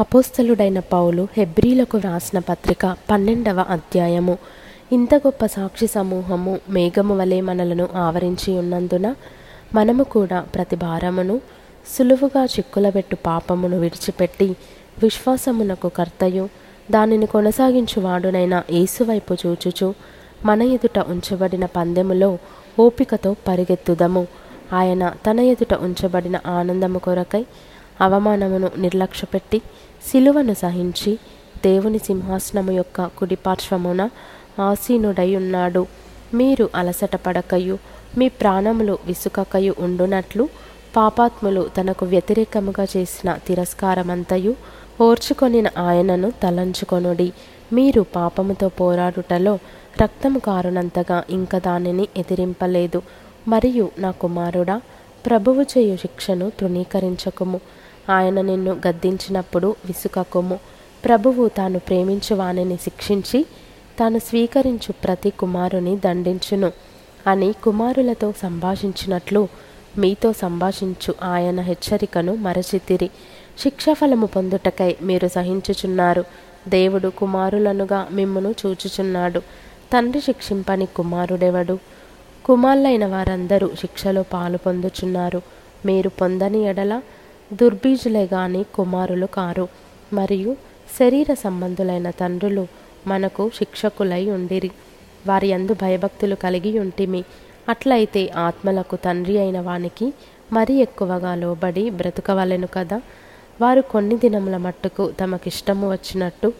అపోస్తలుడైన పౌలు హెబ్రీలకు వ్రాసిన పత్రిక పన్నెండవ అధ్యాయము. ఇంత గొప్ప సాక్షి సమూహము మేఘము వలె మనలను ఆవరించి ఉన్నందున మనము కూడా ప్రతి భారమును సులువుగా చిక్కులబెట్టు పాపమును విడిచిపెట్టి విశ్వాసమునకు కర్తయు దానిని కొనసాగించువాడునైన యేసువైపు చూచుచు మన ఎదుట ఉంచబడిన పందెములో ఓపికతో పరిగెత్తుదము. ఆయన తన ఎదుట ఉంచబడిన ఆనందము కొరకై అవమానమును నిర్లక్ష్యపెట్టి సిలువను సహించి దేవుని సింహాసనము యొక్క కుడిపార్శ్వమున ఆసీనుడై ఉన్నాడు మీరు అలసట పడకయు మీ ప్రాణములు విసుకకయు ఉండునట్లు పాపాత్ములు తనకు వ్యతిరేకముగా చేసిన తిరస్కారమంతయు ఓర్చుకొనిన ఆయనను తలంచుకొనుడి. మీరు పాపముతో పోరాడుటలో రక్తము కారునంతగా ఇంక దానిని ఎదిరింపలేదు. మరియు నా కుమారుడా ప్రభువు చేయు శిక్షను తృణీకరించకుము. ఆయన నిన్ను గద్దించినప్పుడు విసుకకుము ప్రభువు తాను ప్రేమించు వానిని శిక్షించి తాను స్వీకరించు ప్రతి కుమారుని దండించును. అని కుమారులతో సంభాషించినట్లు మీతో సంభాషించు ఆయన హెచ్చరికను మరచితిరి. శిక్షఫలము పొందుటకై మీరు సహించుచున్నారు. దేవుడు కుమారులనుగా మిమ్మును చూచుచున్నాడు. తండ్రి శిక్షింపని కుమారుడెవడు? కుమారులైన వారందరూ శిక్షలో పాలు పొందుచున్నారు. మీరు పొందని ఎడల దుర్బీజులే గాని కుమారులు కారు. మరియు శరీర సంబంధులైన తండ్రులు మనకు శిక్షకులై ఉండిరి. వారి అందు భయభక్తులు కలిగి ఉంటిమి. అట్లయితే ఆత్మలకు తండ్రి అయిన వానికి మరీ ఎక్కువగా లోబడి బ్రతుకవలెను కదా? వారు కొన్ని దినముల మట్టుకు తమకిష్టము వచ్చినట్టు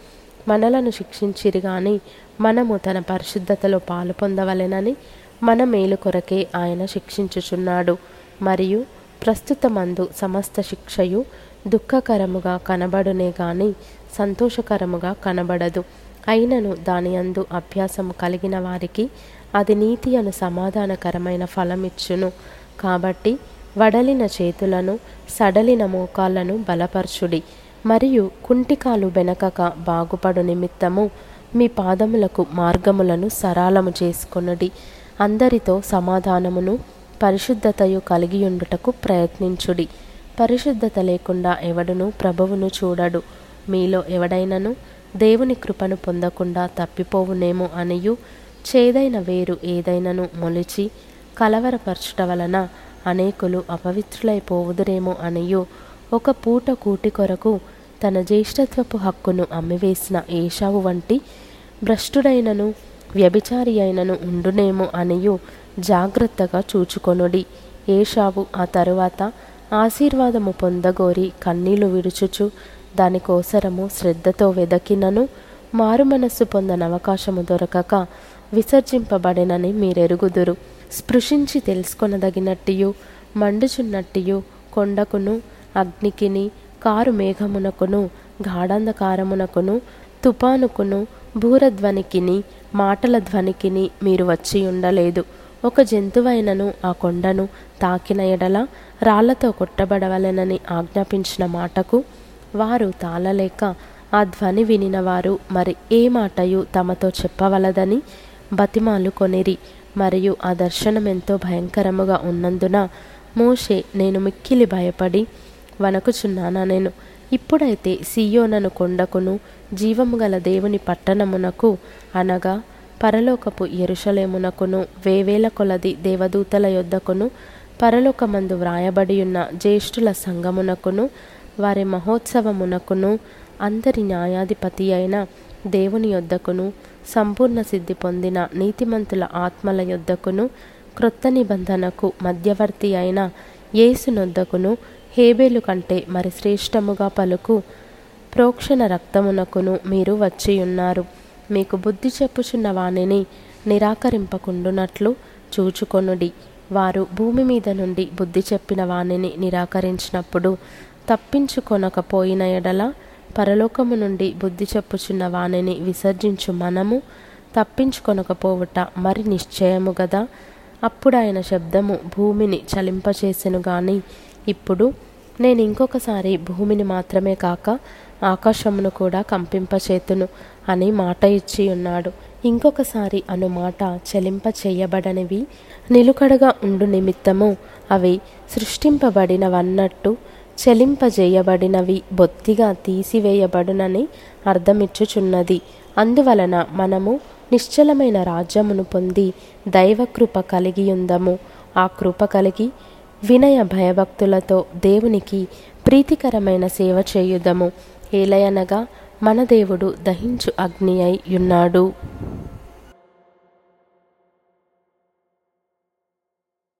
మనలను శిక్షించిరి గాని మనము తన పరిశుద్ధతలో పాలు పొందవలెనని మన మేలు కొరకే ఆయన శిక్షించుచున్నాడు. మరియు ప్రస్తుతమందు సమస్త శిక్షయు దుఃఖకరముగా కనబడునే గాని సంతోషకరముగా కనబడదు. అయినను దాని అందు అభ్యాసము కలిగిన వారికి అది నీతి అను సమాధానకరమైన ఫలమిచ్చును. కాబట్టి వడలిన చేతులను సడలిన మోకాళ్ళను బలపరచుడి. మరియు కుంటికాలు వెనకక బాగుపడు నిమిత్తము మీ పాదములకు మార్గములను సరాలము చేసుకొనుడి. అందరితో సమాధానమును పరిశుద్ధతయు కలిగియుండుటకు ప్రయత్నించుడి. పరిశుద్ధత లేకుండా ఎవడును ప్రభువును చూడడు. మీలో ఎవడైనను దేవుని కృపను పొందకుండా తప్పిపోవునేమో అనియు. చేదైన వేరు ఏదైనను మొలిచి కలవరపరచుట వలన అనేకులు అపవిత్రులైపోవుదురేమో అనియు. ఒక పూట కూటి కొరకు తన జ్యేష్ఠత్వపు హక్కును అమ్మివేసిన ఏషావు వంటి భ్రష్టుడైనను వ్యభిచారి అయినను ఉండునేమో అనియు జాగ్రత్తగా చూచుకొనుడి. ఏషావు ఆ తరువాత ఆశీర్వాదము పొందగోరి కన్నీళ్ళు విడుచుచు దానికోసరము శ్రద్ధతో వెదకినను మారుమనస్సు పొందని అవకాశము దొరకక విసర్జింపబడినని మీరెరుగుదురు. స్పృశించి తెలుసుకొనదగినట్టియు మండుచున్నట్టియు కొండకును అగ్నికిని కారు మేఘమునకును గాఢంధకారమునకును తుపానుకును భూరధ్వనికిని మాటల ధ్వనికిని మీరు వచ్చి ఉండలేదు. ఒక జంతువైనను ఆ కొండను తాకిన ఎడల రాళ్ళతో కొట్టబడవలెనని ఆజ్ఞాపించిన మాటకు వారు తాళలేక ఆ ధ్వని వినిన వారు మరి ఏ మాటయు తమతో చెప్పవలదని బతిమాలు కొనిరి. మరియు ఆ దర్శనం ఎంతో భయంకరముగా ఉన్నందున మోషే నేను మిక్కిలి భయపడి వనకుచున్నానా నేను? ఇప్పుడైతే సియోనను కొండకును జీవము గల దేవుని పట్టణమునకు అనగా పరలోకపు ఎరుషలేమునకును వేవేల కొలది దేవదూతల యొద్దకును పరలోకమందు వ్రాయబడి ఉన్న జ్యేష్ఠుల సంగమునకును వారి మహోత్సవమునకును అందరి న్యాయాధిపతి అయిన దేవుని యొద్దకును సంపూర్ణ సిద్ధి పొందిన నీతిమంతుల ఆత్మల యొద్దకును క్రొత్త నిబంధనకు మధ్యవర్తి అయిన యేసునొద్దకును హేబేలు కంటే మరి శ్రేష్టముగా పలుకు ప్రోక్షణ రక్తమునకును మీరు వచ్చియున్నారు. మీకు బుద్ధి చెప్పుచున్న వానిని నిరాకరింపకుండునట్లు చూచుకొనుడి. వారు భూమి మీద నుండి బుద్ధి చెప్పిన వానిని నిరాకరించినప్పుడు తప్పించుకొనకపోయిన ఎడల పరలోకము నుండి బుద్ధి చెప్పుచున్న వానిని విసర్జించు మనము తప్పించుకొనకపోవుట మరి నిశ్చయము గదా? అప్పుడు ఆయన శబ్దము భూమిని చలింపచేసెను గాని ఇప్పుడు నేను ఇంకొకసారి భూమిని మాత్రమే కాక ఆకాశమును కూడా కంపింపచేతును అని మాట ఇచ్చి ఉన్నాడు. ఇంకొకసారి అను మాట చెలింప చేయబడనివి నిలుకడగా ఉండు నిమిత్తము అవి సృష్టింపబడినవన్నట్టు చెలింపజేయబడినవి బొత్తిగా తీసివేయబడునని అర్థమిచ్చుచున్నది. అందువలన మనము నిశ్చలమైన రాజ్యమును పొంది దైవకృప కలిగి ఉందము ఆ కృప కలిగి వినయ భయభక్తులతో దేవునికి ప్రీతికరమైన సేవ చేయుదము. ఏలయనగా మన దేవుడు దహించు అగ్ని అయి ఉన్నాడు.